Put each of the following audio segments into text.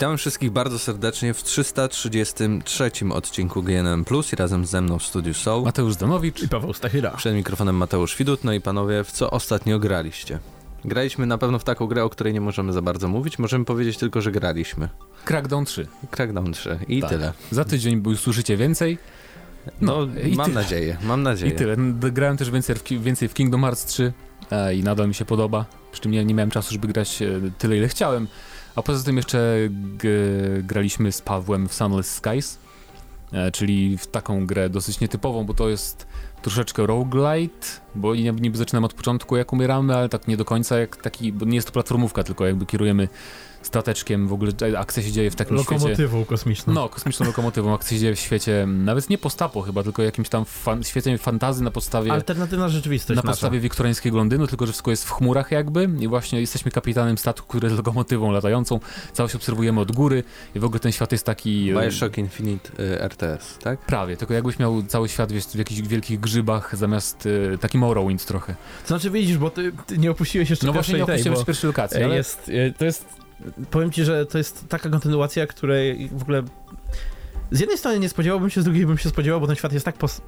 Witamy wszystkich bardzo serdecznie w 333 odcinku GNM Plus i razem ze mną w studiu są Mateusz Zdanowicz i Paweł Stachyra. Przed mikrofonem Mateusz Widut. No i panowie, w co ostatnio graliście? Graliśmy na pewno w taką grę, o której nie możemy za bardzo mówić. Możemy powiedzieć tylko, że graliśmy. Crackdown 3. Crackdown 3 i tak. tyle. Za tydzień usłyszycie więcej. No, no mam tyle. nadzieję, mam nadzieję. I tyle. Grałem też więcej w, więcej w Kingdom Hearts 3 e, i nadal mi się podoba. Przy czym nie, nie miałem czasu, żeby grać e, tyle, ile chciałem. A poza tym jeszcze graliśmy z Pawłem w Sunless Skies, e, czyli w taką grę dosyć nietypową, bo to jest troszeczkę roguelite, bo niby zaczynamy od początku jak umieramy, ale tak nie do końca jak taki, bo nie jest to platformówka, tylko jakby kierujemy stateczkiem, w ogóle akcja się dzieje w takim lokomotywą świecie... Lokomotywą kosmiczną. No, kosmiczną lokomotywą, akcja się dzieje w świecie, nawet nie postapo chyba, tylko jakimś tam fan, świecie fantazy na podstawie... Alternatywna rzeczywistość Na podstawie nasza. wiktoriańskiego Londynu, tylko że wszystko jest w chmurach jakby i właśnie jesteśmy kapitanem statku, który jest lokomotywą latającą, całość obserwujemy od góry i w ogóle ten świat jest taki... E, Bioshock Infinite y, RTS, tak? Prawie, tylko jakbyś miał cały świat wiesz, w jakichś wielkich grzybach zamiast y, taki Morrowind trochę. To znaczy widzisz, bo ty, ty nie opuściłeś jeszcze No właśnie nie opuściłem tej, pierwszej lokacji, ale... Jest, to jest powiem ci, że to jest taka kontynuacja, której w ogóle z jednej strony nie spodziewałbym się, z drugiej bym się spodziewał, bo ten świat jest tak, pos,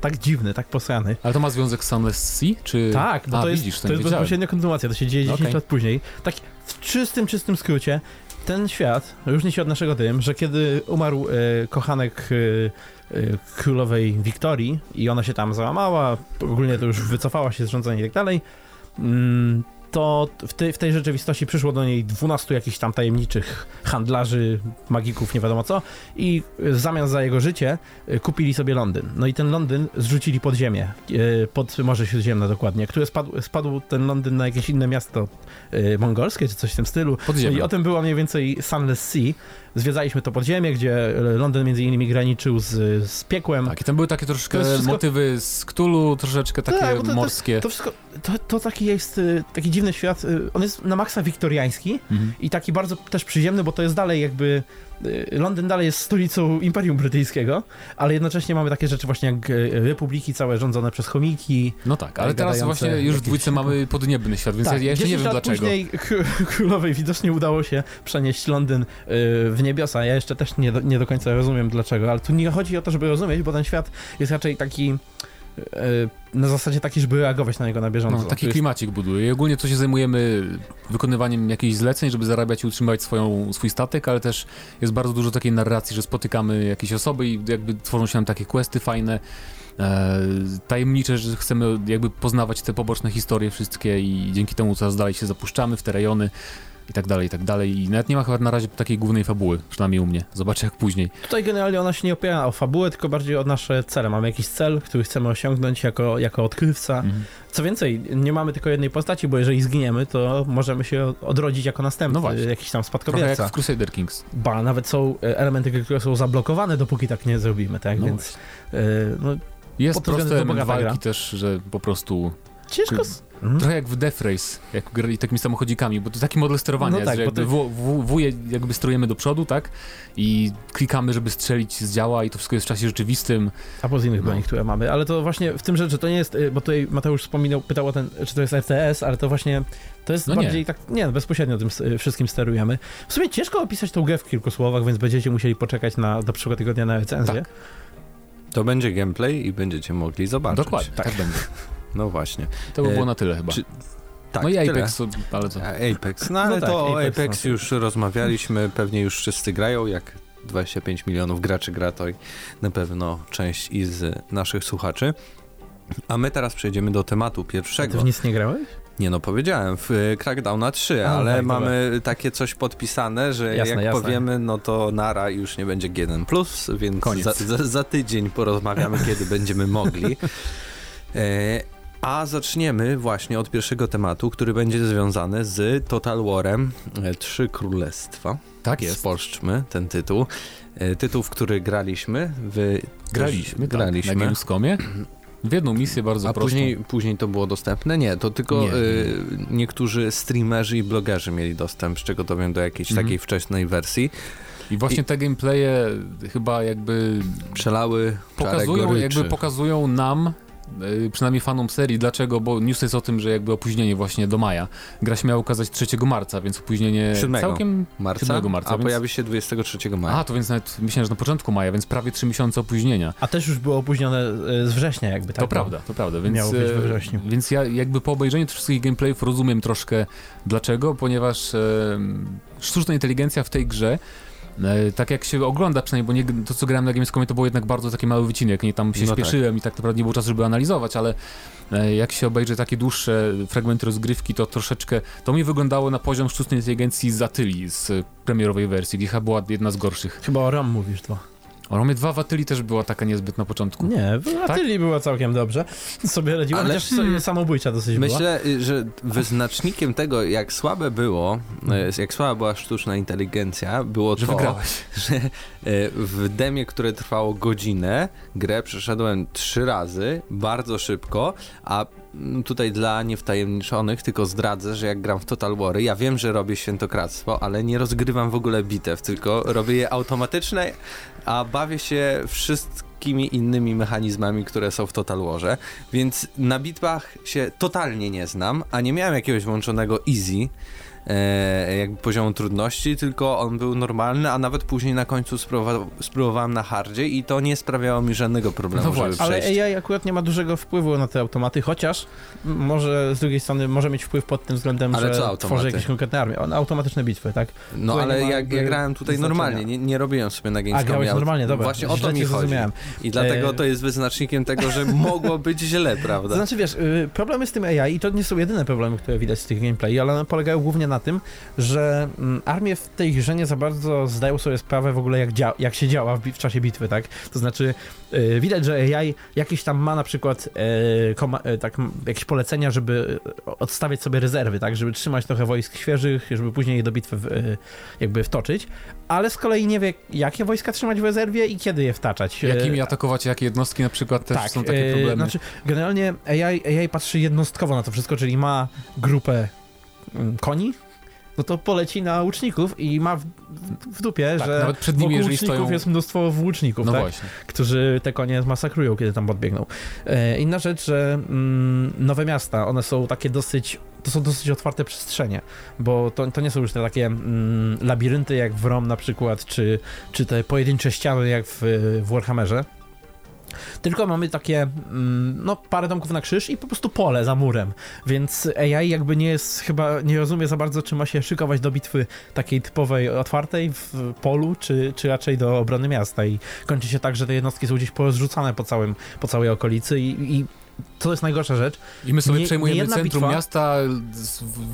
tak dziwny, tak posrany. Ale to ma związek z Sunless Sea, czy... Tak, bo A, to jest, widzisz, to, to jest bezpośrednia kontynuacja, to się dzieje 10 okay. lat później. Tak w czystym, czystym skrócie, ten świat różni się od naszego tym, że kiedy umarł e, kochanek e, e, królowej Wiktorii i ona się tam załamała, ogólnie to już wycofała się z rządzenia i tak dalej, mm, to w, te, w tej rzeczywistości przyszło do niej 12 jakichś tam tajemniczych handlarzy, magików, nie wiadomo co i w zamian za jego życie y, kupili sobie Londyn. No i ten Londyn zrzucili pod ziemię, y, pod Morze Śródziemne dokładnie, które spadł, spadł ten Londyn na jakieś inne miasto y, mongolskie, czy coś w tym stylu. No I o tym była mniej więcej Sunless Sea, Zwiedzaliśmy to podziemie, gdzie Londyn między innymi graniczył z, z piekłem. Tak, i tam były takie troszeczkę wszystko... motywy z Cthulhu, troszeczkę takie tak, to, morskie. To, to, wszystko, to, to, taki jest y, taki dziwny świat. Y, on jest na maksa wiktoriański mhm. i taki bardzo też przyziemny, bo to jest dalej jakby Londyn dalej jest stolicą Imperium Brytyjskiego, ale jednocześnie mamy takie rzeczy właśnie jak y, republiki całe rządzone przez chomiki. No tak, ale teraz właśnie już w dwójce mamy podniebny świat, więc tak, ja jeszcze nie wiem dlaczego. później królowej widocznie udało się przenieść Londyn y, w niebiosa. Ja jeszcze też nie do, nie do końca rozumiem dlaczego, ale tu nie chodzi o to, żeby rozumieć, bo ten świat jest raczej taki na zasadzie takiej, żeby reagować na niego na bieżąco. No, taki jest... klimacik buduje. I ogólnie co się zajmujemy wykonywaniem jakichś zleceń, żeby zarabiać i utrzymywać swoją, swój statek, ale też jest bardzo dużo takiej narracji, że spotykamy jakieś osoby i jakby tworzą się nam takie questy fajne, e, tajemnicze, że chcemy jakby poznawać te poboczne historie wszystkie i dzięki temu coraz dalej się zapuszczamy w te rejony i tak dalej, i tak dalej. I nawet nie ma chyba na razie takiej głównej fabuły, przynajmniej u mnie. Zobaczę jak później. Tutaj generalnie ona się nie opiera o fabułę, tylko bardziej o nasze cele. Mamy jakiś cel, który chcemy osiągnąć jako, jako odkrywca. Mhm. Co więcej, nie mamy tylko jednej postaci, bo jeżeli zginiemy, to możemy się odrodzić jako następny, no jakiś tam spadkobierca. Trochę jak w Crusader Kings. Ba, nawet są e, elementy, które są zablokowane, dopóki tak nie zrobimy, tak? No Więc yy, no, jest proste walki gra. też, że po prostu Ciężko. Mhm. Trochę jak w Death Race, jak grali takimi samochodzikami, bo to taki model sterowania no tak, że jakby to... w, w, jakby sterujemy do przodu, tak? I klikamy, żeby strzelić z działa i to wszystko jest w czasie rzeczywistym. A po z innych no. broni, które mamy, ale to właśnie w tym rzecz, że to nie jest, y, bo tutaj Mateusz wspominał, pytał o ten, czy to jest RTS, ale to właśnie, to jest no bardziej nie. tak, nie, no bezpośrednio tym y, wszystkim sterujemy. W sumie ciężko opisać tą grę w kilku słowach, więc będziecie musieli poczekać na, do przyszłego tygodnia na recenzję. Tak. To będzie gameplay i będziecie mogli zobaczyć. Dokładnie, tak, tak będzie. No właśnie. To by było e, na tyle chyba. Czy, tak, no i Apex, tyle. ale co? Apex, no ale no tak, to o Apex, Apex no. już rozmawialiśmy, pewnie już wszyscy grają, jak 25 milionów graczy gra, to na pewno część i z naszych słuchaczy. A my teraz przejdziemy do tematu pierwszego. A ty w nic nie grałeś? Nie no, powiedziałem, w e, Crackdowna 3, A, ale tak, mamy dobra. takie coś podpisane, że jasne, jak jasne. powiemy, no to nara już nie będzie G1+, więc za, za, za, tydzień porozmawiamy, kiedy będziemy mogli. E, a zaczniemy właśnie od pierwszego tematu, który będzie związany z Total Warem e, Trzy Królestwa. Tak jest. Spolszczmy ten tytuł. E, tytuł, w który graliśmy. W... Graliśmy, tak, graliśmy. na Gamescomie. W jedną misję bardzo A prostą. Później, później to było dostępne? Nie, to tylko nie, y, niektórzy streamerzy i blogerzy mieli dostęp, z czego to wiem, do jakiejś mm. takiej wczesnej wersji. I właśnie I... te gameplaye chyba jakby przelały pokazują, jakby pokazują nam e, przynajmniej fanom serii, dlaczego, bo news jest o tym, że jakby opóźnienie właśnie do maja. Gra się miała ukazać 3 marca, więc opóźnienie 7 całkiem marca, 7 marca a więc... pojawi się 23 maja. A, to więc nawet myślałem, że na początku maja, więc prawie 3 miesiące opóźnienia. A też już było opóźnione e, z września jakby, tak? To prawda, to prawda, więc, miało być we wrześniu. więc ja jakby po obejrzeniu tych wszystkich gameplayów rozumiem troszkę dlaczego, ponieważ e, sztuczna inteligencja w tej grze tak jak się ogląda przynajmniej, bo nie, to co grałem na Gamescomie to był jednak bardzo taki mały wycinek, nie tam się no śpieszyłem tak. i tak naprawdę nie było czasu, żeby analizować, ale e, jak się obejrzy takie dłuższe fragmenty rozgrywki, to troszeczkę, to mi wyglądało na poziom sztucznej inteligencji z Atyli, z premierowej wersji, gdzie była jedna z gorszych. Chyba o RAM mówisz to. Romie 2 w Atyli też była taka niezbyt na początku. Nie, w tak? Była całkiem dobrze. Sobie radziła, Ale... chociaż sobie samobójcza dosyć Myślę, była. że wyznacznikiem tego, jak słabe było, hmm. jak słaba była sztuczna inteligencja, było że to, wygrałeś. że e, w demie, które trwało godzinę, grę przeszedłem trzy razy, bardzo szybko, a tutaj dla niewtajemniczonych tylko zdradzę, że jak gram w Total War, ja wiem, że robię świętokradztwo, ale nie rozgrywam w ogóle bitew, tylko robię je automatyczne, a bawię się wszystkimi innymi mechanizmami, które są w Total Warze, więc na bitwach się totalnie nie znam, a nie miałem jakiegoś włączonego easy, e, jakby poziomu trudności, tylko on był normalny, a nawet później na końcu spróbowa spróbowałem na hardzie i to nie sprawiało mi żadnego problemu, no żeby Ale AI akurat nie ma dużego wpływu na te automaty, chociaż może z drugiej strony może mieć wpływ pod tym względem, ale że tworzy jakieś konkretne armie. Automatyczne bitwy, tak? No tutaj ale ja, ja grałem tutaj normalnie, nie, nie robiłem sobie na Gamescomie. A grałeś normalnie, dobra. Właśnie o to mi chodzi. I dlatego e... to jest wyznacznikiem tego, że mogło być źle, prawda? To znaczy wiesz, y, problemy z tym AI i to nie są jedyne problemy, które widać z tych gameplay, ale one polegają głównie na tym, że mm, armie w tej grze nie za bardzo zdają sobie sprawę w ogóle jak, jak się działa w, w, czasie bitwy, tak? To znaczy yy, widać, że AI jakieś tam ma na przykład yy, tak, jakieś polecenia, żeby odstawiać sobie rezerwy, tak? Żeby trzymać trochę wojsk świeżych, żeby później je do bitwy w, yy, jakby wtoczyć, ale z kolei nie wie, jakie wojska trzymać w rezerwie i kiedy je wtaczać. Jakimi atakować, jakie jednostki na przykład też tak, są takie problemy. Znaczy, generalnie AI, AI patrzy jednostkowo na to wszystko, czyli ma grupę mm, koni, no to poleci na łuczników i ma w, w dupie, tak, że nawet przed nimi, wokół łuczników stoją... jest mnóstwo włóczników, no tak? właśnie. którzy te konie masakrują, kiedy tam podbiegną. E, inna rzecz, że mm, nowe miasta, one są takie dosyć to są dosyć otwarte przestrzenie, bo to, to nie są już te takie mm, labirynty jak w Rom na przykład, czy, czy te pojedyncze ściany jak w, w Warhammerze, tylko mamy takie, mm, no, parę domków na krzyż i po prostu pole za murem. Więc AI jakby nie jest, chyba nie rozumie za bardzo, czy ma się szykować do bitwy takiej typowej, otwartej w polu, czy, czy raczej do obrony miasta. I kończy się tak, że te jednostki są gdzieś porozrzucane po, całym, po całej okolicy i, i to jest najgorsza rzecz. I my sobie nie, przejmujemy nie centrum bitwa, miasta,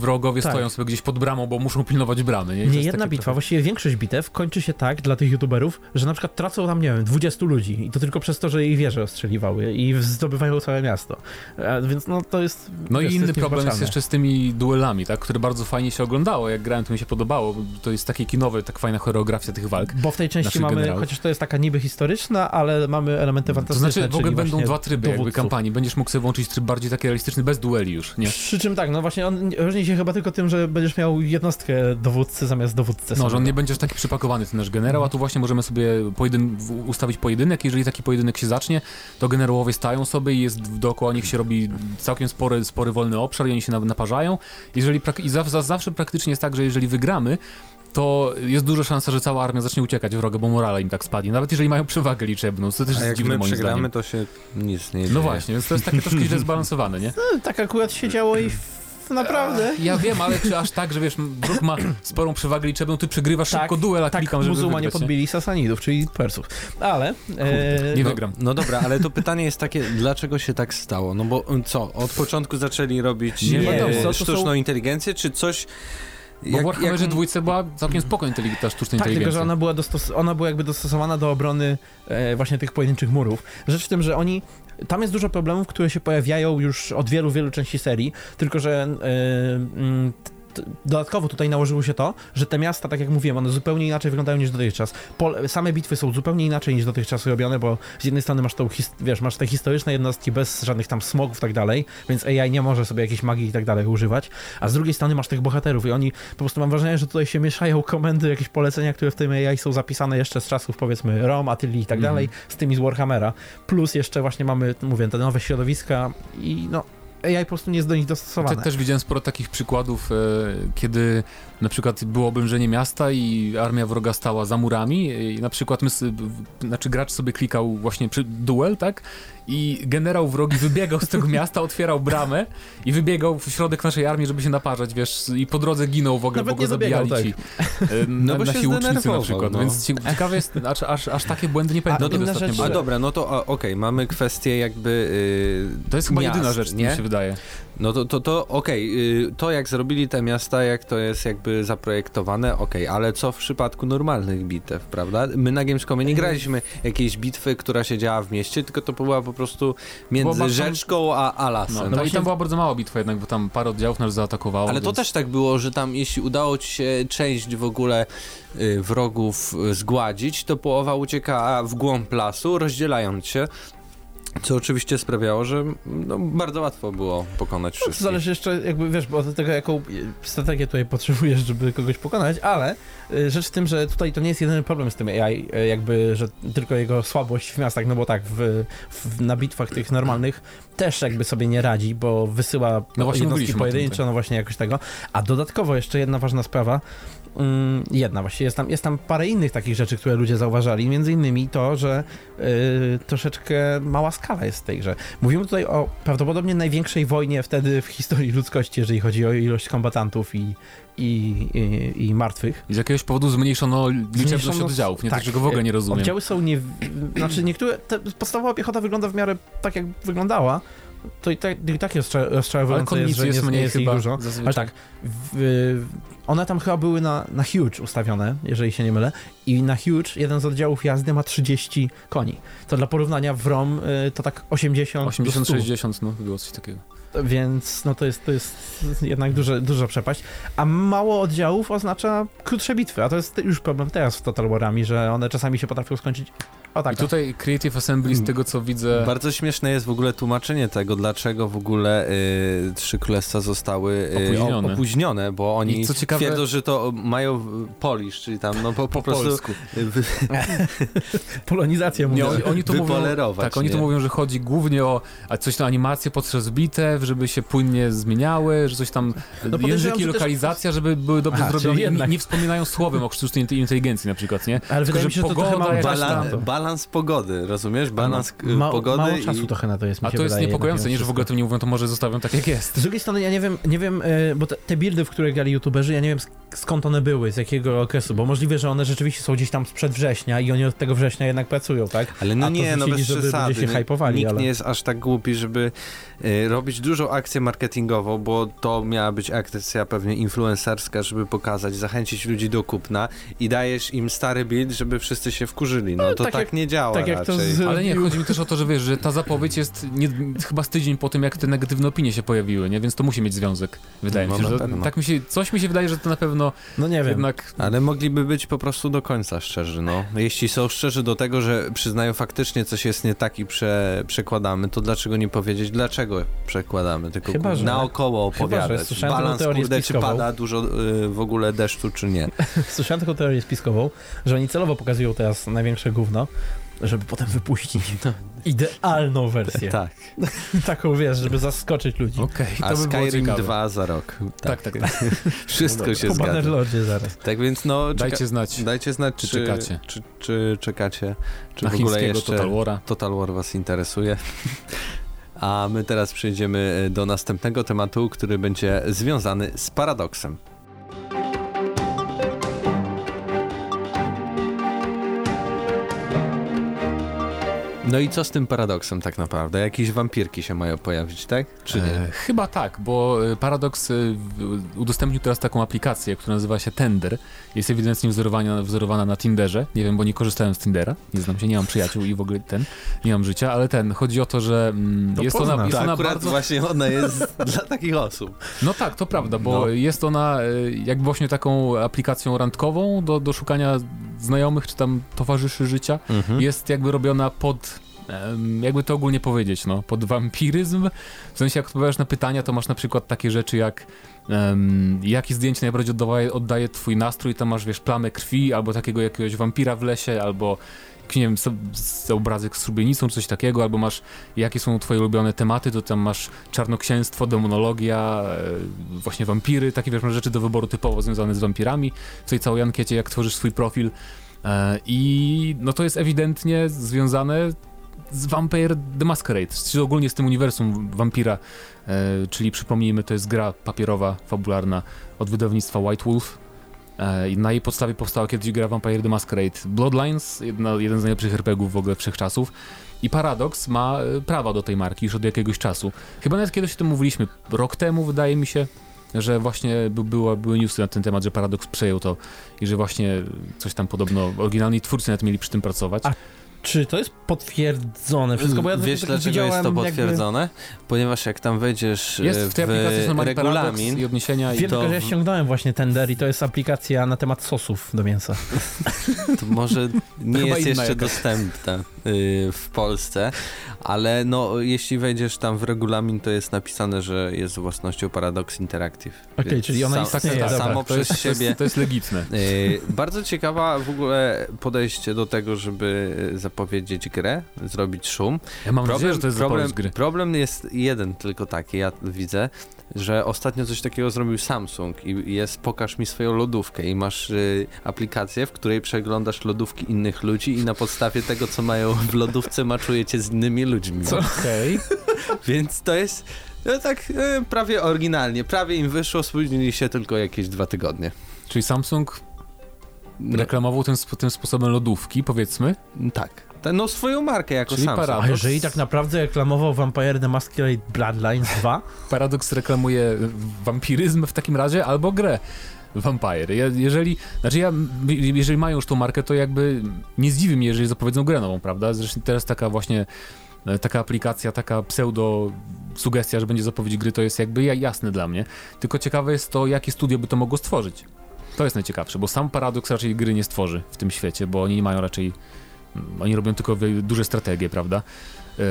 wrogowie tak. stoją sobie gdzieś pod bramą, bo muszą pilnować bramy. Nie, nie jedna bitwa, trochę... właściwie większość bitew kończy się tak dla tych youtuberów, że na przykład tracą tam, nie wiem, 20 ludzi i to tylko przez to, że jej wieże ostrzeliwały i zdobywają całe miasto. A, więc no to jest... No wiesz, i inny jest problem jest jeszcze z tymi duelami, tak, które bardzo fajnie się oglądało, jak grałem, to mi się podobało, to jest takie kinowe, tak fajna choreografia tych walk. Bo w tej części mamy, generałów. chociaż to jest taka niby historyczna, ale mamy elementy fantastyczne. To znaczy w ogóle będą dwa tryby jakby kampanii, będziesz mógł sobie włączyć tryb bardziej taki realistyczny, bez dueli już, nie? Przy czym tak, no właśnie on różni się chyba tylko tym, że będziesz miał jednostkę dowódcy zamiast dowódcy. No, że on nie będziesz taki przypakowany, ten nasz generał, a tu właśnie możemy sobie pojedyn ustawić pojedynek. Jeżeli taki pojedynek się zacznie, to generałowie stają sobie i jest dookoła nich się robi całkiem spory, spory wolny obszar i oni się naparzają. Jeżeli I zawsze praktycznie jest tak, że jeżeli wygramy, to jest duża szansa, że cała armia zacznie uciekać wroga, bo morale im tak spadnie. Nawet jeżeli mają przewagę liczebną, to też A jest jak my przegramy, zdaniem. to się nic nie dzieje. No właśnie, więc to jest takie troszkę źle zbalansowane, nie? No, tak akurat się działo i naprawdę. Ja wiem, ale czy aż tak, że wiesz, wróg ma sporą przewagę liczebną, ty przegrywasz tak, szybko duel, a tak, klikam, żeby muzułmanie podbili Sasanidów, czyli Persów. Ale... E... Nie wygram. No, no, dobra, ale to pytanie jest takie, dlaczego się tak stało? No bo co, od początku zaczęli robić nie, nie, sztuczną są... inteligencję, czy coś bo w Warhammerze jak... dwójce była całkiem spokojna ta sztuczna tak, tylko że ona była, dostos- ona była jakby dostosowana do obrony e, właśnie tych pojedynczych murów. Rzecz w tym, że oni tam jest dużo problemów, które się pojawiają już od wielu, wielu części serii, tylko że e, dodatkowo tutaj nałożyło się to, że te miasta, tak jak mówiłem, one zupełnie inaczej wyglądają niż dotychczas. Pol same bitwy są zupełnie inaczej niż dotychczas robione, bo z jednej strony masz tą, wiesz, masz te historyczne jednostki bez żadnych tam smogów i tak dalej, więc AI nie może sobie jakiejś magii i tak dalej używać, a z drugiej strony masz tych bohaterów i oni, po prostu mam wrażenie, że tutaj się mieszają komendy, jakieś polecenia, które w tym AI są zapisane jeszcze z czasów, powiedzmy, Rom, Attili i tak mm. dalej, z tymi z Warhammera, plus jeszcze właśnie mamy, mówię, te nowe środowiska i no, AI po prostu nie jest do nich dostosowane. Też widziałem sporo takich przykładów, e, kiedy na przykład było oblężenie miasta i armia wroga stała za murami i na przykład my, znaczy gracz sobie klikał właśnie przy duel, tak? I generał wrogi wybiegał z tego miasta, otwierał bramę i wybiegał w środek naszej armii, żeby się naparzyć, wiesz, i po drodze ginął w ogóle, Nawet bo go zabijali tak. ci e, no bo nasi łucznicy na przykład, no. więc ciekawe jest, aż, aż, aż takie błędy nie pamiętam. No, no, rzecz, a dobra, no to okej, okay, mamy kwestię jakby yy, To jest chyba miast, jedyna rzecz, nie? mi się wydaje. No to, to, to okej, okay. to jak zrobili te miasta, jak to jest jakby zaprojektowane, okej, okay. ale co w przypadku normalnych bitew, prawda? My na Gamescomie nie graliśmy jakiejś bitwy, która się działa w mieście, tylko to była po prostu między rzeczką a, a lasem. No, no, no i tam była bardzo mała bitwa jednak, bo tam parę oddziałów nas zaatakowało. Ale więc... to też tak było, że tam jeśli udało ci się część w ogóle y, wrogów zgładzić, to połowa ucieka w głąb lasu, rozdzielając się. Co oczywiście sprawiało, że no, bardzo łatwo było pokonać wszystkich. No, zależy jeszcze, jakby wiesz, bo od tego, jaką strategię tutaj potrzebujesz, żeby kogoś pokonać, ale y, rzecz w tym, że tutaj to nie jest jedyny problem z tym AI, y, jakby, że tylko jego słabość w miastach, no bo tak, w, w na bitwach tych normalnych też jakby sobie nie radzi, bo wysyła no jednostki pojedyncze, no właśnie jakoś tego. A dodatkowo jeszcze jedna ważna sprawa, jedna właściwie, jest tam, jest tam parę innych takich rzeczy, które ludzie zauważali, między innymi to, że yy, troszeczkę mała skala jest w tej grze. Mówimy tutaj o prawdopodobnie największej wojnie wtedy w historii ludzkości, jeżeli chodzi o ilość kombatantów i, i, i, i martwych. I z jakiegoś powodu zmniejszono liczebność oddziałów, nie tak, tego w ogóle nie rozumiem. Oddziały są nie... Znaczy niektóre... podstawowa piechota wygląda w miarę tak, jak wyglądała, to i tak, i tak jest rozczarowujące, jest, że jest, nie, nie jest ich dużo. Zazwyczaj. Ale tak, w, one tam chyba były na, na Huge ustawione, jeżeli się nie mylę. I na Huge jeden z oddziałów jazdy ma 30 koni. To dla porównania w ROM y, to tak 80 80-60, no było coś takiego. Więc no to jest, to jest jednak duża, duża przepaść. A mało oddziałów oznacza krótsze bitwy, a to jest już problem teraz w Total Warami, że one czasami się potrafią skończyć o tak. I tutaj Creative Assembly, z mm. tego co widzę... Bardzo śmieszne jest w ogóle tłumaczenie tego, dlaczego w ogóle y, Trzy Królestwa zostały y, opóźnione. opóźnione, bo oni co ciekawe... twierdzą, że to mają polish, czyli tam no po, po, po prostu... Polsku. Polonizację mówią. oni, oni to mówią, tak, oni to mówią, że chodzi głównie o a coś tam animacje podczas bitew, żeby się płynnie zmieniały, że coś tam no, języki, lokalizacja, też... żeby były dobrze Aha, zrobione. Nie, nie wspominają słowem o sztucznej inteligencji na przykład, nie? Ale Tylko, wydaje mi się, że pogoda, to balans pogody, rozumiesz? Balans no, ma, pogody. Mało czasu i... trochę na to jest, mi A to jest wydaje, niepokojące, nie, że w ogóle to nie mówią, to może zostawią tak, jak jest. Z drugiej strony, ja nie wiem, nie wiem, e, bo te, te buildy, w które grali youtuberzy, ja nie wiem skąd one były, z jakiego okresu, bo możliwe, że one rzeczywiście są gdzieś tam sprzed września i oni od tego września jednak pracują, tak? Ale no nie, no bez żeby przesady. się hypowali, Nikt ale... nie jest aż tak głupi, żeby y, robić dużą akcję marketingową, bo to miała być akcja pewnie influencerska, żeby pokazać, zachęcić ludzi do kupna i dajesz im stary build, żeby wszyscy się wkurzyli. No, no to tak, tak jak, nie działa tak jak to z... Ale nie, chodzi mi też o to, że wiesz, że ta zapowiedź jest nie, chyba z tydzień po tym, jak te negatywne opinie się pojawiły, nie? Więc to musi mieć związek, wydaje no, mi się. Że, tak mi się, coś mi się wydaje, że to na pewno no nie wiem. jednak... Ale mogliby być po prostu do końca szczerzy, no. Jeśli są szczerzy do tego, że przyznają faktycznie coś jest nie tak i prze, przekładamy, to dlaczego nie powiedzieć, dlaczego przekładamy, tylko Chyba, że, naokoło opowiadać. Chyba, że Balans, kurde, czy pada dużo y, w ogóle deszczu, czy nie. Słyszałem taką teorię spiskową, że oni celowo pokazują teraz największe gówno, żeby potem wypuścić no. idealną wersję. Tak. Taką, wiesz, żeby zaskoczyć ludzi. Okay, to A by Skyrim 2 za rok. Tak, tak. tak. tak. Wszystko no, się po zgadza. Po zaraz. Tak więc no... Dajcie znać. Dajcie znać, czy, czy czekacie. Czy, czy czekacie. Czy Na w ogóle jeszcze Total. Total War was interesuje. A my teraz przejdziemy do następnego tematu, który będzie związany z paradoksem. No i co z tym paradoksem tak naprawdę? Jakieś wampirki się mają pojawić, tak? Czy nie? E, chyba tak, bo e, Paradox e, udostępnił teraz taką aplikację, która nazywa się Tender. Jest ewidentnie wzorowana, wzorowana na Tinderze. Nie wiem, bo nie korzystałem z Tindera. Nie znam się, nie mam przyjaciół i w ogóle ten, nie mam życia, ale ten, chodzi o to, że mm, jest ona, jest to ona bardzo... właśnie ona jest dla takich osób. No tak, to prawda, bo no. jest ona jakby właśnie taką aplikacją randkową do, do szukania znajomych czy tam towarzyszy życia. Mhm. Jest jakby robiona pod jakby to ogólnie powiedzieć, no, pod wampiryzm. W sensie, jak odpowiadasz na pytania, to masz na przykład takie rzeczy jak um, jakie zdjęcie najbardziej oddaje, oddaje twój nastrój, tam masz, wiesz, plamę krwi, albo takiego jakiegoś wampira w lesie, albo nie wiem, z, obrazek z szubienicą, coś takiego, albo masz, jakie są twoje ulubione tematy, to tam masz czarnoksięstwo, demonologia, e, właśnie wampiry, takie, wiesz, rzeczy do wyboru typowo związane z wampirami. W tej całej ankiecie, jak tworzysz swój profil, e, i no to jest ewidentnie związane z Vampire the Masquerade, czyli ogólnie z tym uniwersum wampira, e, czyli przypomnijmy, to jest gra papierowa, fabularna od wydawnictwa White Wolf. E, I na jej podstawie powstała kiedyś gra Vampire the Masquerade Bloodlines, jedna, jeden z najlepszych RPGów w ogóle wszechczasów. I Paradox ma e, prawa do tej marki już od jakiegoś czasu. Chyba nawet kiedyś o tym mówiliśmy, rok temu wydaje mi się, że właśnie by, było, były newsy na ten temat, że Paradox przejął to i że właśnie coś tam podobno, oryginalni twórcy nawet mieli przy tym pracować. A czy to jest potwierdzone wszystko? Bo ja Wiesz tak dlaczego jest to potwierdzone? Jakby... Ponieważ jak tam wejdziesz jest w, tej w regulamin i odniesienia i Wiem, to... że ja ściągnąłem właśnie Tender i to jest aplikacja na temat sosów do mięsa. to może nie to jest jeszcze jaka. dostępna y, w Polsce, ale no jeśli wejdziesz tam w regulamin, to jest napisane, że jest własnością Paradox Interactive. Okej, okay, czyli ona jest tak, samo to przez jest, siebie. To jest legitne. Y, bardzo ciekawa w ogóle podejście do tego, żeby zapowiedzieć grę, zrobić szum. Ja mam problem, nadzieję, że to jest problem, gry. Problem jest jeden tylko taki, ja widzę, że ostatnio coś takiego zrobił Samsung i jest pokaż mi swoją lodówkę i masz y, aplikację, w której przeglądasz lodówki innych ludzi i na podstawie tego, co mają w lodówce, maczujecie z innymi ludźmi. Co? Okej. Okay. Więc to jest no tak y, prawie oryginalnie, prawie im wyszło, spóźnili się tylko jakieś dwa tygodnie. Czyli Samsung. Reklamował tym, tym sposobem lodówki, powiedzmy? Tak no swoją markę jako Czyli sam. A jeżeli tak naprawdę reklamował Vampire the Masquerade Bloodlines 2? Paradox reklamuje wampiryzm w takim razie albo grę. Vampire. jeżeli, znaczy ja, jeżeli mają już tą markę, to jakby nie zdziwi mnie, jeżeli zapowiedzą grę nową, prawda? Zresztą teraz taka właśnie, e, taka aplikacja, taka pseudo sugestia, że będzie zapowiedź gry, to jest jakby jasne dla mnie. Tylko ciekawe jest to, jakie studio by to mogło stworzyć. To jest najciekawsze, bo sam Paradox raczej gry nie stworzy w tym świecie, bo oni nie mają raczej oni robią tylko duże strategie, prawda? E,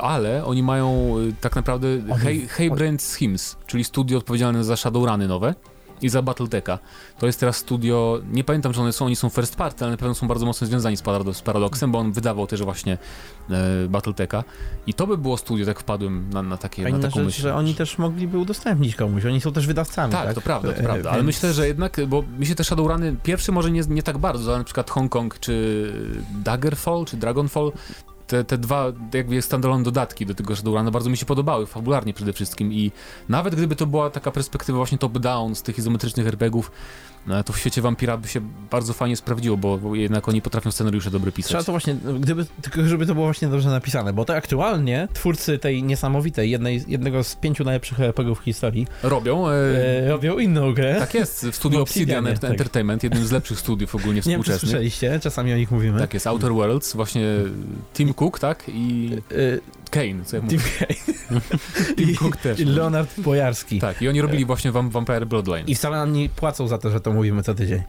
ale oni mają e, tak naprawdę Hey, hey Brand Schemes, czyli studio odpowiedzialne za Shadowruny nowe i za Battletecha. To jest teraz studio, nie pamiętam, czy one są, oni są first party, ale na pewno są bardzo mocno związani z, Paradox, z Paradoxem, bo on wydawał też właśnie e, Battletecha i to by było studio, tak wpadłem na, na takie Fajna na taką rzecz, myśl. że oni też mogliby udostępnić komuś, oni są też wydawcami, tak? Tak, to prawda, to prawda, ale myślę, że jednak, bo mi się te Shadowruny, pierwszy może nie, nie tak bardzo, ale na przykład Hongkong, czy Daggerfall, czy Dragonfall, te, te dwa jakby standalone dodatki do tego Shadowruna bardzo mi się podobały, fabularnie przede wszystkim i nawet gdyby to była taka perspektywa właśnie top-down z tych izometrycznych RPGów, no, to w świecie Vampira by się bardzo fajnie sprawdziło, bo, jednak oni potrafią scenariusze dobre pisać. Trzeba to właśnie, gdyby, tylko żeby to było właśnie dobrze napisane, bo to aktualnie twórcy tej niesamowitej, jednej, jednego z pięciu najlepszych RPGów w historii robią, e, e, robią inną grę. Tak jest, w studio Obsidian tak. Entertainment, jednym z lepszych studiów ogólnie współczesnych. Nie wiem, słyszeliście, czasami o nich mówimy. Tak jest, Outer Worlds, właśnie Tim Cook, tak? I... E, Kane, co ja Tim Kane. Tim Cook też. I Leonard Bojarski. Tak, i oni robili właśnie Vamp Vampire Bloodline. I wcale nam nie płacą za to, że to mówimy co tydzień.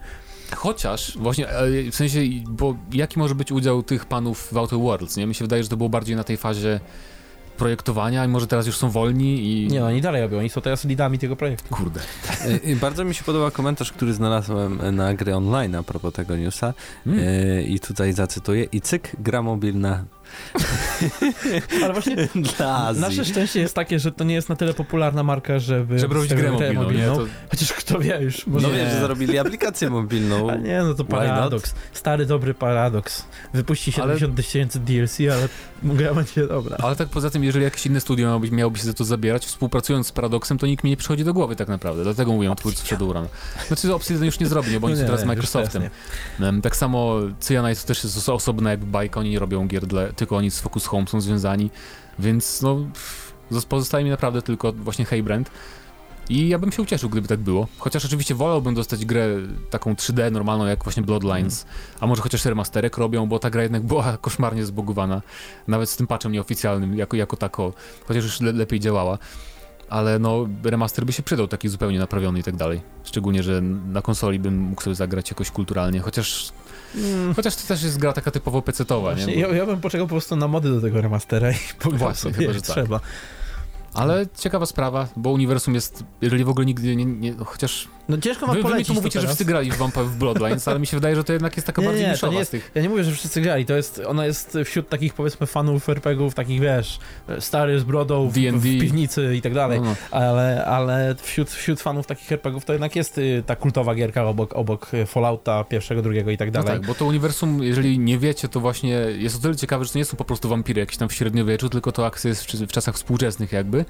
Chociaż, właśnie, e, w sensie, bo jaki może być udział tych panów w Outer Worlds, nie? Mi się wydaje, że to było bardziej na tej fazie projektowania i może teraz już są wolni i... Nie, no oni dalej robią, oni są teraz lidami tego projektu. Kurde. E, bardzo mi się podoba komentarz, który znalazłem na gry online a propos tego newsa hmm. i tutaj zacytuję. I cyk, gra mobilna Ale właśnie Dla Azji. nasze szczęście jest takie, że to nie jest na tyle popularna marka, żeby... Żeby robić grę mobilną, mobilną. To... Chociaż kto wie już. Może... No wiem, że zrobili aplikację mobilną. A nie, no to paradoks. Stary, dobry paradoks. Wypuści 70 ale... tysięcy DLC, ale gra będzie dobra. Ale tak poza tym, jeżeli jakieś inne studio miałoby, miałoby się za to zabierać, współpracując z Paradoxem, to nikt mi nie przychodzi do głowy tak naprawdę. Dlatego mówią twórcy Shadowrun. Znaczy Obsidian już nie zrobi, nie, bo oni są teraz z Microsoftem. Tak samo Cyanide to też jest osobna jakby bajka, oni nie robią gier, dla, tylko oni z Focus Home są związani, więc no pozostaje mi naprawdę tylko właśnie Heybrand. I ja bym się ucieszył, gdyby tak było. Chociaż oczywiście wolałbym dostać grę taką 3D normalną, jak właśnie Bloodlines, mm. a może chociaż remasterek robią, bo ta gra jednak była koszmarnie zbogowana. Nawet z tym patchem nieoficjalnym, jako, jako tako, chociaż już le lepiej działała. Ale no, remaster by się przydał, taki zupełnie naprawiony i tak dalej. Szczególnie, że na konsoli bym mógł sobie zagrać jakoś kulturalnie, chociaż Mm. Chociaż to też jest gra taka typowo pecetowa, nie? Bo... Ja, ja, bym poczekał po prostu na mody do tego remastera i pograł sobie, chyba, że tak. trzeba. Ale ciekawa sprawa, bo uniwersum jest, jeżeli w ogóle nigdy nie, nie chociaż no ciężko wam wy, polecić wy mi tu mówicie, że wszyscy grali w Vampire w Bloodlines, ale mi się wydaje, że to jednak jest taka nie, bardziej nie, niszowa nie jest, tych... Ja nie mówię, że wszyscy grali, to jest, ona jest wśród takich powiedzmy fanów RPGów, takich wiesz, stary z brodą w, w piwnicy i tak dalej, no, no. ale, ale wśród, wśród fanów takich RPGów to jednak jest y, ta kultowa gierka obok, obok Fallouta pierwszego, drugiego i tak no dalej. No tak, bo to uniwersum, jeżeli nie wiecie, to właśnie jest o tyle ciekawe, że to nie są po prostu wampiry jakieś tam w średniowieczu, tylko to akcja jest w, w czasach współczesnych jakby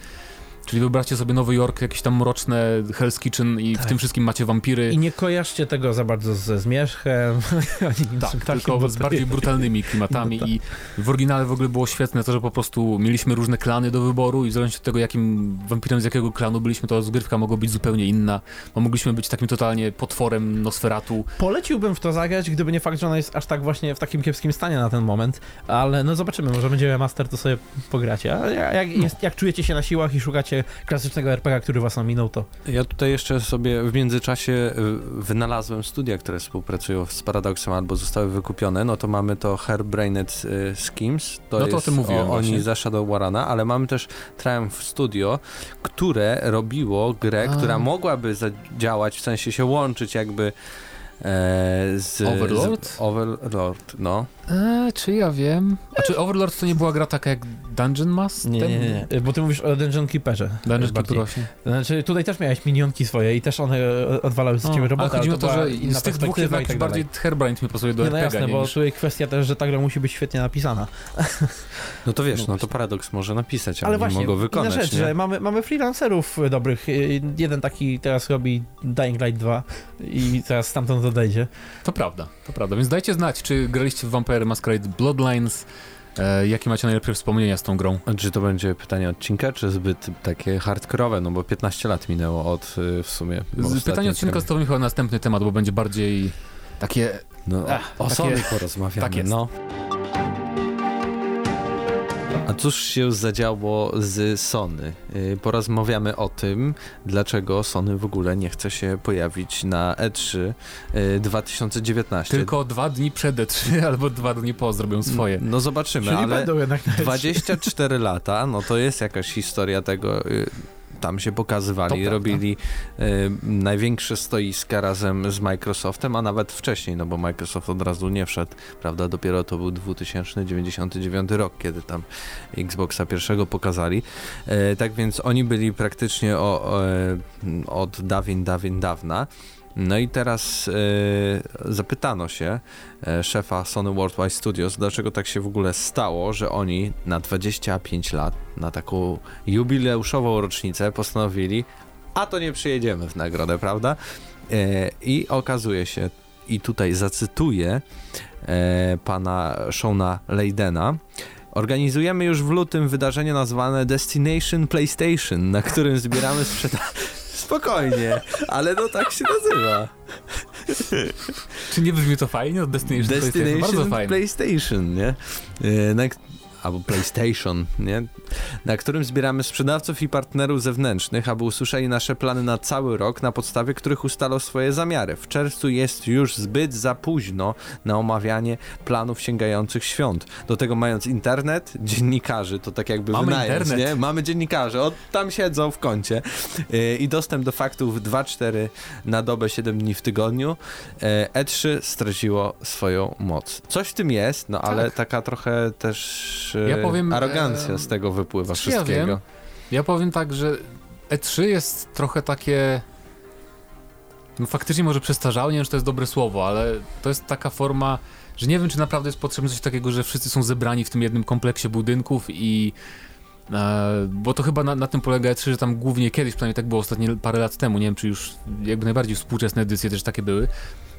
Czyli wyobraźcie sobie Nowy Jork, jakieś tam mroczne Hell's Kitchen i tak. w tym wszystkim macie wampiry. I nie kojarzcie tego za bardzo ze Zmierzchem. tak, tylko z bardziej brutalnymi klimatami no tak. i w oryginale w ogóle było świetne to, że po prostu mieliśmy różne klany do wyboru i w zależności od tego, jakim wampirem z jakiego klanu byliśmy, to rozgrywka mogła być zupełnie inna, bo mogliśmy być takim totalnie potworem Nosferatu. Poleciłbym w to zagrać, gdyby nie fakt, że ona jest aż tak właśnie w takim kiepskim stanie na ten moment, ale no zobaczymy, może będzie master, to sobie pogracie. A jak, jest, jak czujecie się na siłach i szukacie klasycznego RPG, który was ominął, to... Ja tutaj jeszcze sobie w międzyczasie y, wynalazłem studia, które współpracują z Paradoxem albo zostały wykupione, no to mamy to Hairbrained y, Schemes, to no to o tym mówiłem o, oni za Shadow Warana, ale mamy też Triumph Studio, które robiło grę, A. która mogłaby zadziałać, w sensie się łączyć jakby E, z, Overlord? Z Overlord, no. E, czy ja wiem? A czy Overlord to nie była gra taka jak Dungeon Master? Nie, nie, nie, nie. bo ty mówisz o Dungeon Keeperze. Dungeon Keeperze. Znaczy tutaj też miałeś minionki swoje i też one odwalały z ciebie robotę. Ale chodzi o to, że z tych dwóch jednak tak bardziej Herbrind mi pasuje do nie, no RPG. No jasne, bo tutaj kwestia też, że ta gra musi być świetnie napisana. No to wiesz, no, no to Paradox może napisać, ale, ale właśnie, mogą wykonać. Rzecz, nie? że mamy, mamy freelancerów dobrych. Jeden taki teraz robi Dying Light 2 i teraz stamtąd odejdzie. To prawda, to prawda. Więc dajcie znać, czy graliście w Vampire Masquerade Bloodlines, E, jakie macie najlepsze wspomnienia z tą grą? Czy to będzie pytanie odcinka, czy zbyt takie hardkorowe, no bo 15 lat minęło od y, w sumie... Pytanie odcinka to chyba następny temat, bo będzie bardziej takie... No, ach, o takie, porozmawiamy, tak jest. no. Cóż się zadziało z Sony? Y, porozmawiamy o tym, dlaczego Sony w ogóle nie chce się pojawić na E3 2019. Tylko dwa dni przed E3 albo dwa dni po zrobią swoje. No zobaczymy, Czyli ale 24 lata, no to jest jakaś historia tego y, tam się pokazywali, robili y, największe stoiska razem z Microsoftem, a nawet wcześniej, no bo Microsoft od razu nie wszedł, prawda, dopiero to był 2099 rok, kiedy tam Xboxa pierwszego pokazali. Y, tak więc oni byli praktycznie o, o, od dawien, dawien dawna. No i teraz e, zapytano się e, szefa Sony Worldwide Studios, dlaczego tak się w ogóle stało, że oni na 25 lat, na taką jubileuszową rocznicę postanowili, a to nie przyjedziemy w nagrodę, prawda? E, I okazuje się, i tutaj zacytuję pana Shona Leydena, Organizujemy już w lutym wydarzenie nazwane Destination PlayStation, na którym zbieramy sprzedaż Spokojnie, ale no tak się nazywa. Czy nie brzmi to fajnie? Destination, Destination PlayStation, bardzo fajnie. PlayStation, nie? E, na, albo PlayStation, nie? na którym zbieramy sprzedawców i partnerów zewnętrznych, aby usłyszeli nasze plany na cały rok, na podstawie których ustalą swoje zamiary. W czerwcu jest już zbyt za późno na omawianie planów sięgających świąt. Do tego mając internet, dziennikarzy, to tak jakby Mamy internet. nie? Mamy dziennikarzy, od tam siedzą w kącie yy, i dostęp do faktów 2-4 na dobę 7 dni w tygodniu. Yy, E3 straciło swoją moc. Coś w tym jest, no ale tak. taka trochę też ja powiem, arogancja z tego wypływa wszystkiego. Ja, wiem. ja powiem tak, że E3 jest trochę takie no faktycznie może przestarzałe, nie wiem, czy to jest dobre słowo, ale to jest taka forma, że nie wiem, czy naprawdę jest potrzebne coś takiego, że wszyscy są zebrani w tym jednym kompleksie budynków i e, bo to chyba na, na, tym polega E3, że tam głównie kiedyś, przynajmniej tak było ostatnie parę lat temu, nie wiem, czy już jakby najbardziej współczesne edycje też takie były,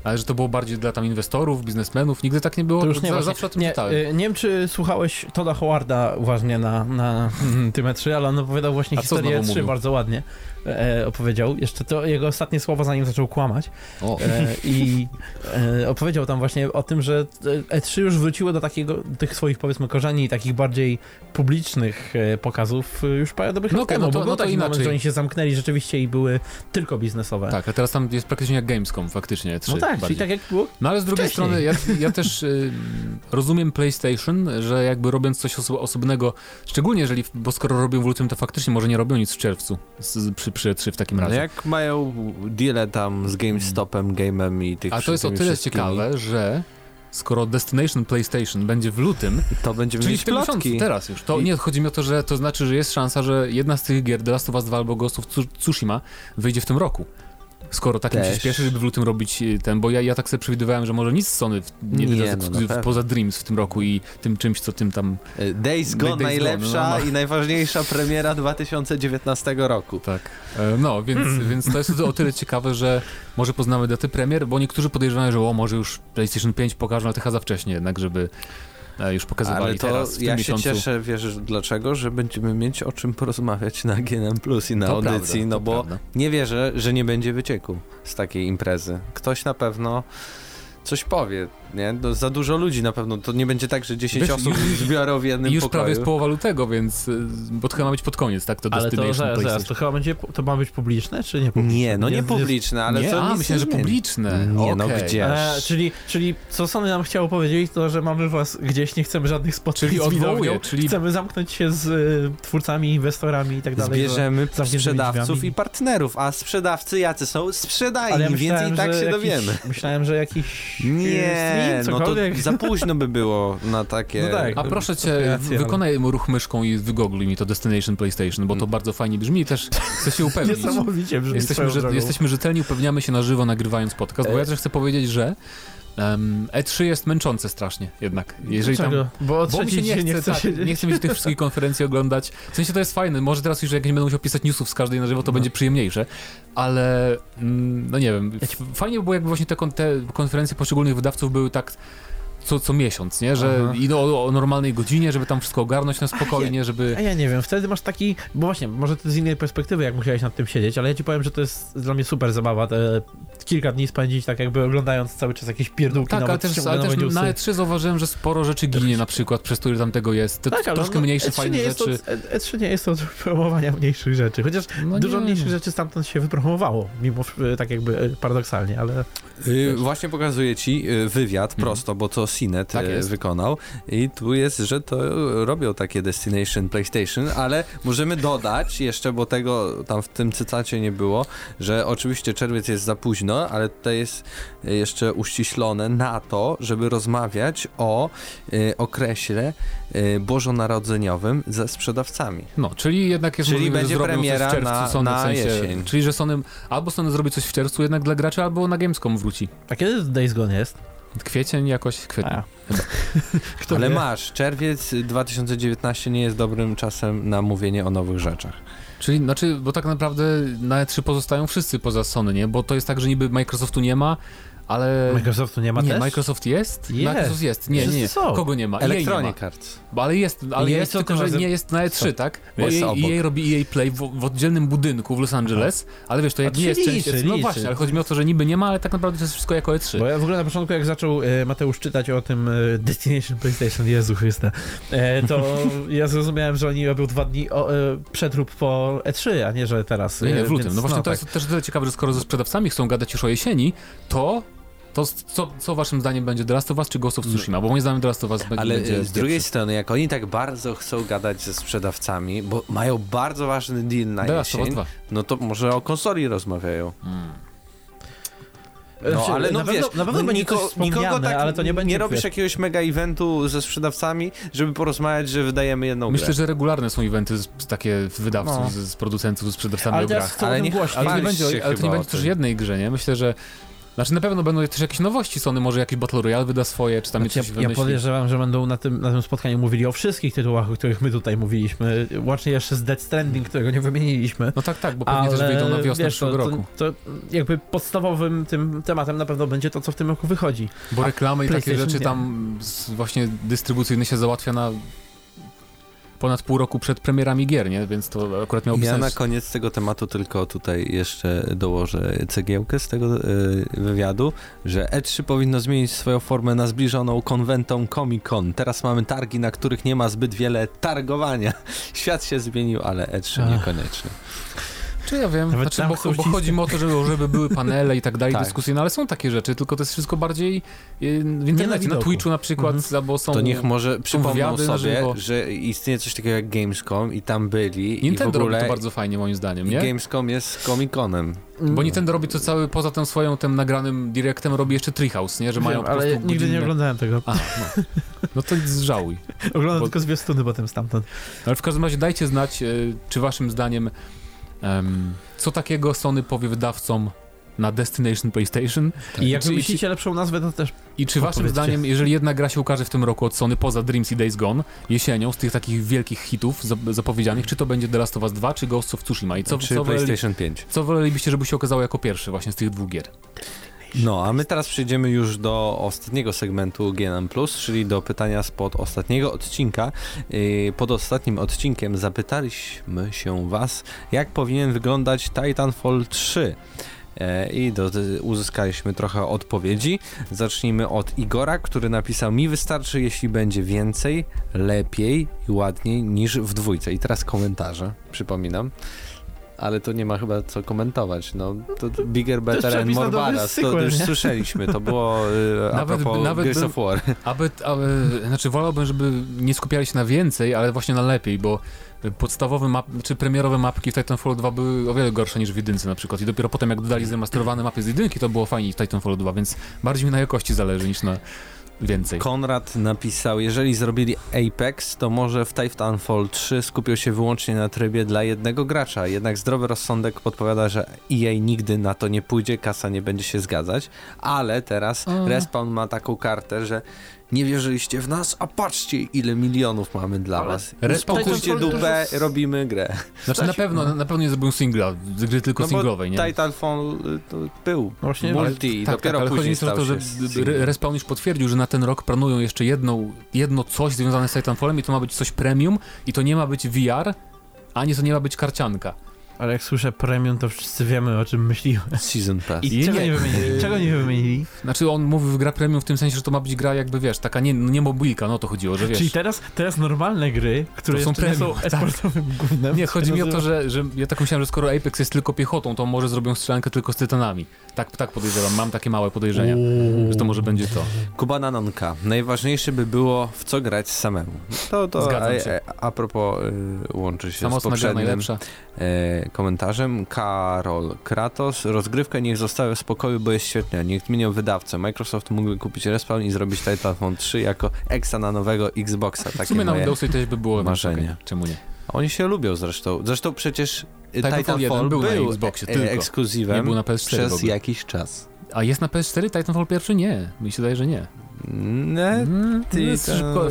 ale że to było bardziej dla tam inwestorów, biznesmenów, nigdy tak nie było. To już nie Za, zawsze o tym nie, czytałem. Y, nie wiem, czy słuchałeś Toda Howarda uważnie na, na tym E3, ale on opowiadał właśnie A historię E3 bardzo ładnie. E, opowiedział, jeszcze to jego ostatnie słowo zanim zaczął kłamać. E, I e, opowiedział tam właśnie o tym, że E3 już wróciło do takiego, tych swoich powiedzmy korzeni, takich bardziej publicznych e, pokazów już parę dobrych no lat okay, temu, no to, bo był no taki inaczej. moment, że oni się zamknęli rzeczywiście i były tylko biznesowe. Tak, a teraz tam jest praktycznie jak Gamescom faktycznie. E3 no tak, bardziej. czyli tak jak było No ale z drugiej wcześniej. strony ja, ja też y, rozumiem PlayStation, że jakby robiąc coś oso osobnego, szczególnie jeżeli, bo skoro robią w lutym, to faktycznie może nie robią nic w czerwcu z, przy, przy E3 w takim razie. No jak mają deale tam z GameStopem, Game'em i tych A to jest o tyle ciekawe, że skoro Destination PlayStation będzie w lutym, to będziemy czyli mieć w tym plotki. miesiącu, teraz już. To I... nie chodzi mi o to, że to znaczy, że jest szansa, że jedna z tych gier The Last of Us 2 albo Ghost of Tsushima wyjdzie w tym roku skoro tak mi się śpieszy, żeby w lutym robić y, ten, bo ja, ja tak sobie przewidywałem, że może nic z Sony w, nie, nie no, w, poza Dreams w tym roku i tym czymś, co tym tam... E, Days Gone Days najlepsza Gone, no, no. i najważniejsza premiera 2019 roku. Tak, e, no, więc, mm. więc to jest o tyle ciekawe, że może poznamy daty premier, bo niektórzy podejrzewają, że o, może już PlayStation 5 pokażą, ale trochę za wcześnie jednak, żeby już pokazywali Ale to teraz, ja miesiącu. się cieszę, wiesz dlaczego? Że będziemy mieć o czym porozmawiać na GNM Plus i na to audycji, prawda, no bo prawda. nie wierzę, że nie będzie wycieku z takiej imprezy. Ktoś na pewno coś powie, nie? No, za dużo ludzi na pewno, to nie będzie tak, że 10 Wiesz, osób już, zbiorą w jednym I już pokoju. prawie jest połowa lutego, więc y, bo to chyba ma być pod koniec, tak? To ale to zaraz, zaraz, to chyba będzie, to ma być publiczne, czy nie publiczne? Nie, no nie, nie publiczne, ale nie, to a, myślałem, że publiczne. Nie, okay. no gdzieś. E, czyli, czyli co Sony nam chciało powiedzieć, to, że mamy was gdzieś, nie chcemy żadnych spotkań czyli z czyli chcemy zamknąć się z y, twórcami, inwestorami i tak dalej. Zbierzemy sprzedawców i partnerów, a sprzedawcy jacy są? Sprzedajni, ja więc i tak się jakiś, dowiemy. Myślałem, że jakiś Nie, stream, no to za późno by było na takie... No tak, A proszę cię, wykonaj ale... ruch myszką i wygoogluj mi to Destination PlayStation, bo to bardzo fajnie brzmi i też chcę się upewnić. Niesamowicie brzmi jesteśmy, że, jesteśmy rzetelni, upewniamy się na żywo nagrywając podcast, bo ja też chcę powiedzieć, że Um, E3 jest męczące strasznie jednak. Jeżeli tam, bo, bo mi się nie chce, nie chce, tak, nie chce mi się tych wszystkich konferencji oglądać. W sensie to jest fajne, może teraz już jak nie będę musiał pisać newsów z każdej na żywo, to no. będzie przyjemniejsze, ale mm, no nie wiem, fajnie by było jakby właśnie te, te konferencje poszczególnych wydawców były tak co, co miesiąc, nie? Że Aha. i o, o, normalnej godzinie, żeby tam wszystko ogarnąć na spokojnie, ja, żeby... A ja nie wiem, wtedy masz taki, bo właśnie, może to z innej perspektywy, jak musiałeś nad tym siedzieć, ale ja ci powiem, że to jest dla mnie super zabawa, te kilka dni spędzić tak jakby oglądając cały czas jakieś pierdółki Tak, ale też, ale też na E3 zauważyłem, że sporo rzeczy ginie na przykład, przez które tam tego jest. To tak, troszkę no, mniejsze, E3 fajne rzeczy. To, E3 nie jest to promowania mniejszych rzeczy, chociaż no dużo nie. mniejszych rzeczy stamtąd się wypromowało, mimo tak jakby e, paradoksalnie, ale... Yy, właśnie pokazuję ci y, wywiad mhm. prosto, bo to Cinet tak y, wykonał i tu jest, że to robią takie Destination PlayStation, ale możemy dodać jeszcze, bo tego tam w tym cytacie nie było, że oczywiście czerwiec jest za późno, ale tutaj jest jeszcze uściślone na to, żeby rozmawiać o y, okresie y, bożonarodzeniowym ze sprzedawcami. No, czyli jednak jest czyli możliwe, będzie że premiera coś w czerwcu, na, Sony, na w sensie, jesień. Czyli, że Sony albo Sony zrobi coś w czerwcu jednak dla graczy, albo na Gamescom wróci. A kiedy Days Gone jest? Kwiecień jakoś, kwiecień. Ale wie? masz, czerwiec 2019 nie jest dobrym czasem na mówienie o nowych rzeczach. Czyli, znaczy, bo tak naprawdę na E3 pozostają wszyscy poza Sony, nie? Bo to jest tak, że niby Microsoftu nie ma, ale... Microsoftu nie ma nie, też? Microsoft jest? jest. Microsoft jest. Nie, nie, nie. Kogo nie ma? Electronic Arts. Bo, ale jest, ale EA jest tylko, że nie jest na E3, co? tak? Bo jest EA, EA robi EA Play w, w, oddzielnym budynku w Los Angeles, ale wiesz, to jak nie jest część... Liczy, no właśnie, ale chodzi mi o to, że niby nie ma, ale tak naprawdę to jest wszystko jako E3. Bo ja w ogóle na początku, jak zaczął e, Mateusz czytać o tym e, Destination PlayStation, Jezu Chryste, e, to ja zrozumiałem, że oni robią dwa dni o, e, po E3, a nie, że teraz. Nie, nie, w e, lutym. Więc, no właśnie no, to tak. jest też tyle ciekawe, że skoro ze sprzedawcami chcą gadać już o jesieni, to to co, co waszym zdaniem będzie The Last of Us czy Ghost of Tsushima? Bo moim zdaniem The Last of Us będzie Ale będzie z drugiej strony, jak oni tak bardzo chcą gadać ze sprzedawcami, bo mają bardzo ważny deal na The Last of Us jesień, 2. no to może o konsoli rozmawiają. Hmm. No, znaczy, ale no na wiesz, pewno, na pewno no, niko, nikogo tak ale to nie będzie nie robisz jakiegoś mega eventu ze sprzedawcami, żeby porozmawiać, że wydajemy jedną Myślę, grę. że regularne są eventy z, takie wydawców, no. z, z, producentów, z sprzedawcami ale o grach. Ale, nie, ale, to nie będzie, ale to nie będzie też jednej grze, nie? Myślę, że znaczy na pewno będą też jakieś nowości, Sony może jakiś Battle Royale wyda swoje, czy tam znaczy, coś ja, ja podejrzewam, że będą na tym, na tym spotkaniu mówili o wszystkich tytułach, o których my tutaj mówiliśmy, łącznie jeszcze z Dead Stranding, którego nie wymieniliśmy. No tak, tak, bo pewnie Ale, też wyjdą na wiosnę wiesz, przyszłego roku. To, to, jakby podstawowym tym tematem na pewno będzie to, co w tym roku wychodzi. Bo reklamy i takie rzeczy tam właśnie dystrybucyjne się załatwia na ponad pół roku przed premierami gier, nie? Więc to akurat miało ja sens. Ja na koniec tego tematu tylko tutaj jeszcze dołożę cegiełkę z tego yy, wywiadu, że E3 powinno zmienić swoją formę na zbliżoną konwentą Comic-Con. Teraz mamy targi, na których nie ma zbyt wiele targowania. Świat się zmienił, ale E3 niekoniecznie. Czy ja wiem, Nawet znaczy, bo, bo chodzi mi o to, żeby, żeby były panele i tak dalej, tak. dyskusje, no ale są takie rzeczy, tylko to jest wszystko bardziej y, w internecie, na, na Twitchu na przykład, mhm. albo są To niech może przypomną sobie, że istnieje coś takiego jak Gamescom i tam byli Nintendo i w ogóle... robi to bardzo fajnie moim zdaniem, nie? Gamescom jest Comic-Conem. Bo Nintendo robi to cały, poza tym swoją tym nagranym directem, robi jeszcze Treehouse, nie? Że Wiem, mają po ale nigdy godzinne... nie oglądałem tego. A, no. no to żałuj. Oglądam bo... tylko zwiastuny potem stamtąd. Ale w każdym razie dajcie znać, y, czy waszym zdaniem Um, co takiego Sony powie wydawcom na Destination PlayStation? I jak czy, myślicie lepszą nazwę, to też I czy waszym zdaniem, jeżeli jedna gra się ukaże w tym roku od Sony, poza Dreams i Days Gone, jesienią, z tych takich wielkich hitów zapowiedzianych, czy to będzie The Last of Us 2, czy Ghost of Tsushima? I co, czy co PlayStation 5? Co wolelibyście, żeby się okazało jako pierwszy właśnie z tych dwóch gier? No, a my teraz przejdziemy już do ostatniego segmentu GNM+, czyli do pytania spod ostatniego odcinka. Yy, pod ostatnim odcinkiem zapytaliśmy się Was, jak powinien wyglądać Titanfall 3 yy, i do, uzyskaliśmy trochę odpowiedzi. Zacznijmy od Igora, który napisał: Mi wystarczy, jeśli będzie więcej, lepiej i ładniej niż w dwójce. I teraz komentarze, przypominam ale to nie ma chyba co komentować. No, to bigger, better and more badass. To już słyszeliśmy, to było nawet, a propos nawet Gears of War. Aby, aby, znaczy wolałbym, żeby nie skupiali się na więcej, ale właśnie na lepiej, bo podstawowe map, czy premierowe mapki w Titanfall 2 były o wiele gorsze niż w jedynce na przykład i dopiero potem jak dodali zremasterowane mapy z jedynki to było fajnie w Titanfall 2, więc bardziej mi na jakości zależy niż na więcej. Konrad napisał, jeżeli zrobili Apex, to może w Titanfall 3 skupią się wyłącznie na trybie dla jednego gracza, jednak zdrowy rozsądek podpowiada, że EA nigdy na to nie pójdzie, kasa nie będzie się zgadzać, ale teraz A. Respawn ma taką kartę, że nie wierzyliście w nas, a patrzcie ile milionów mamy dla Ale was. Spokójcie dupę, robimy grę. Znaczy na pewno, na pewno nie zrobią singla, gry tylko no singlowej, nie? Titanfall y, to był Właśnie, multi, tak, dopiero tak, ale później chodzi o to, że Respawn już potwierdził, że na ten rok planują jeszcze jedną, jedno coś związane z Titanfallem i to ma być coś premium i to nie ma być VR, ani to nie ma być karcianka. Ale jak słyszę premium, to wszyscy wiemy, o czym myśliłem. Season Pass. I, I czego, nie, nie wymienili? czego nie wymienili? Znaczy on mówi w gra premium w tym sensie, że to ma być gra jakby, wiesz, taka nie, nie mobilka, no to chodziło, że wiesz. Czyli teraz, teraz normalne gry, które to są premium, są esportowym tak. gównem. Nie, chodzi mi o to, że, że ja tak myślałem, że skoro Apex jest tylko piechotą, to może zrobią strzelankę tylko z tytanami. Tak, tak podejrzewam, mam takie małe podejrzenia, Uuu. że to może będzie to. Kuba Nanonka. Najważniejsze by było w co grać samemu. To, to Zgadzam się. A, a propos y, łączy się Samotna z poprzednim y, komentarzem. Karol Kratos. Rozgrywkę niech zostały w spokoju, bo jest świetna. Niech zmienią wydawcę. Microsoft mógłby kupić Respawn i zrobić Titanfall 3 jako eksa na nowego Xboxa. Takie w sumie na Windowsy też by było marzenie. Okay. Czemu nie? Oni się lubią zresztą. Zresztą przecież Titanfall, Titanfall był, był na Xboxie e- tylko. ekskluzywem nie był na PS4 przez jakiś czas. A jest na PS4 Titanfall pierwszy? Nie. Mi się wydaje, że nie. Nie, ty szybko,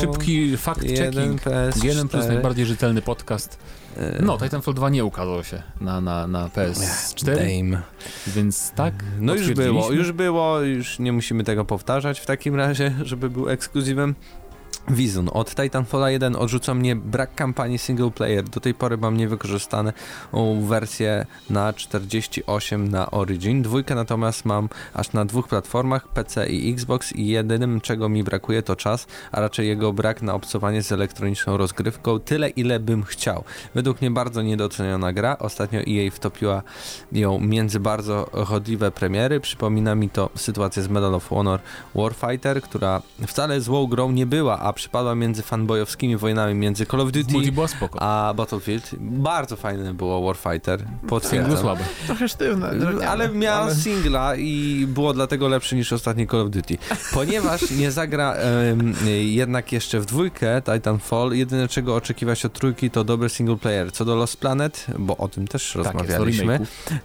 szybki fact-checking. Jeden plus najbardziej rzetelny podcast. E, no, Titanfall 2 nie ukazał się na, na, na PS4. Dame. Więc tak. No już było, już było, już nie musimy tego powtarzać w takim razie, żeby był ekskluzywem. Wizun. Od Titanfalla 1 odrzuca mnie brak kampanii single player. Do tej pory mam niewykorzystane wersję na 48 na Origin. Dwójkę natomiast mam aż na dwóch platformach, PC i Xbox i jedynym czego mi brakuje to czas, a raczej jego brak na obcowanie z elektroniczną rozgrywką. Tyle ile bym chciał. Według mnie bardzo niedoceniona gra. Ostatnio EA wtopiła ją między bardzo chodliwe premiery. Przypomina mi to sytuację z Medal of Honor Warfighter, która wcale złą grą nie była, a przypadła między fanboyowskimi wojnami między Call of Duty a Battlefield. Bardzo fajne było Warfighter. Single słabe. Trochę sztywne. Ale miała ale... singla i było dlatego lepszy niż ostatni Call of Duty. Ponieważ nie zagra um, jednak jeszcze w dwójkę Titanfall, jedyne czego oczekiwać od trójki to dobry single player. Co do Lost Planet, bo o tym też tak, rozmawialiśmy,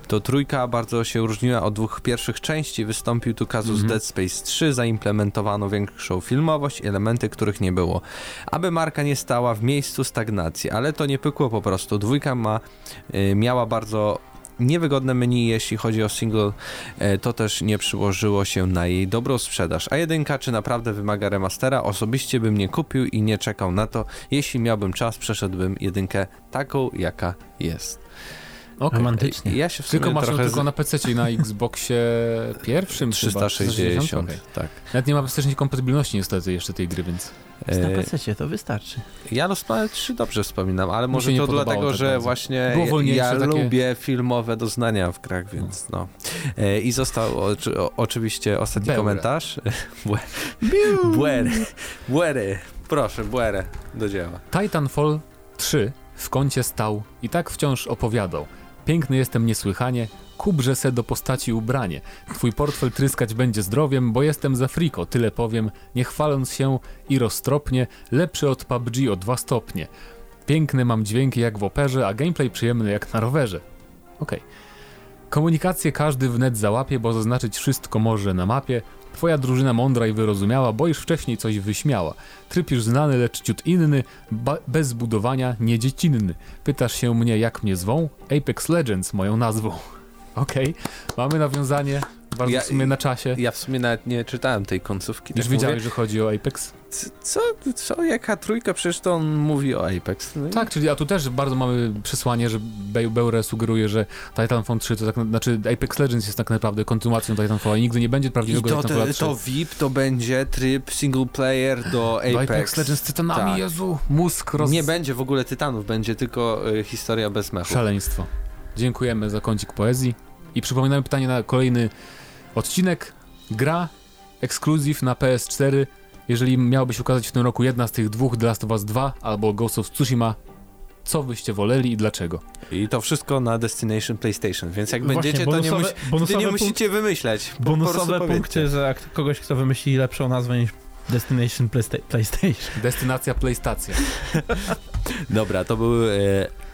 to trójka bardzo się różniła od dwóch pierwszych części. Wystąpił tu kazus mm -hmm. Dead Space 3, zaimplementowano większą filmowość i elementy, których nie było. Aby marka nie stała w miejscu stagnacji, ale to nie pykło po prostu. Dwójka ma, y, miała bardzo niewygodne menu, jeśli chodzi o single, e, to też nie przyłożyło się na jej dobrą sprzedaż. A jedynka, czy naprawdę wymaga remastera? Osobiście bym nie kupił i nie czekał na to. Jeśli miałbym czas, przeszedłbym jedynkę taką, jaka jest. Okay. Romantycznie. Ja się w tylko masz trochę... tylko na PC i na Xboxie pierwszym 360, okay. tak. Nawet nie ma wstecznej kompatybilności niestety jeszcze tej gry, więc... Jest na PC to wystarczy. Ja Lost Planet 3 dobrze wspominam, ale może to dlatego, że bardzo. właśnie ja takie... lubię filmowe doznania w grach, więc no. E, I został o, oczywiście ostatni Beure. komentarz. Buere. Buere. Proszę, Buere, do dzieła. Titanfall 3 w kącie stał i tak wciąż opowiadał. Piękny jestem niesłychanie, kubrze se do postaci ubranie. Twój portfel tryskać będzie zdrowiem, bo jestem za friko, tyle powiem, nie chwaląc się i roztropnie, lepszy od PUBG o dwa stopnie. Piękne mam dźwięki jak w operze, a gameplay przyjemny jak na rowerze. Okej. Okay. Komunikację każdy wnet załapie, bo zaznaczyć wszystko może na mapie. Twoja drużyna mądra i wyrozumiała, bo już wcześniej coś wyśmiała. Tryb już znany, lecz ciut inny, bez zbudowania, niedziecinny. Pytasz się mnie, jak mnie zwą? Apex Legends moją nazwą. Okej, okay. mamy nawiązanie bardzo ja, w sumie na czasie. Ja w sumie nawet nie czytałem tej końcówki. Już tak wiedziałeś, że chodzi o Apex? Co? Co? Jaka trójka? Przecież to on mówi o Apex. No tak, czyli a tu też bardzo mamy przesłanie, że Beure sugeruje, że Titanfall 3 to tak, znaczy Apex Legends jest tak naprawdę kontynuacją Titanfalla i nigdy nie będzie prawdziwego I to, Titanfalla 3. to VIP to będzie tryb single player do Apex. Do Apex Legends z Tytanami, tak. Jezu, mózg roz... Nie będzie w ogóle Tytanów, będzie tylko y, historia bez mechu. Szaleństwo. Dziękujemy za kącik poezji i przypominamy pytanie na kolejny odcinek. Gra ekskluzyw na PS4. Jeżeli miałaby się ukazać w tym roku jedna z tych dwóch, The Last of Us 2 albo Ghost of Tsushima, co byście woleli i dlaczego? I to wszystko na Destination PlayStation, więc jak Właśnie, będziecie, to nie, musi, nie musicie wymyśleć. Bonusowe punkty, że jak kogoś, kto wymyśli lepszą nazwę niż Destination Playsta PlayStation. Destynacja PlayStation. Dobra, to był e,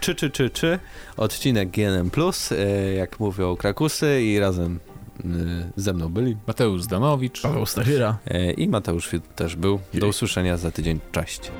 czy, czy, czy, czy, odcinek GNM+, e, jak mówią Krakusy i razem ze mną byli Mateusz Zdanowicz, Paweł Stachyra e, i Mateusz też był. Do usłyszenia za tydzień. Cześć.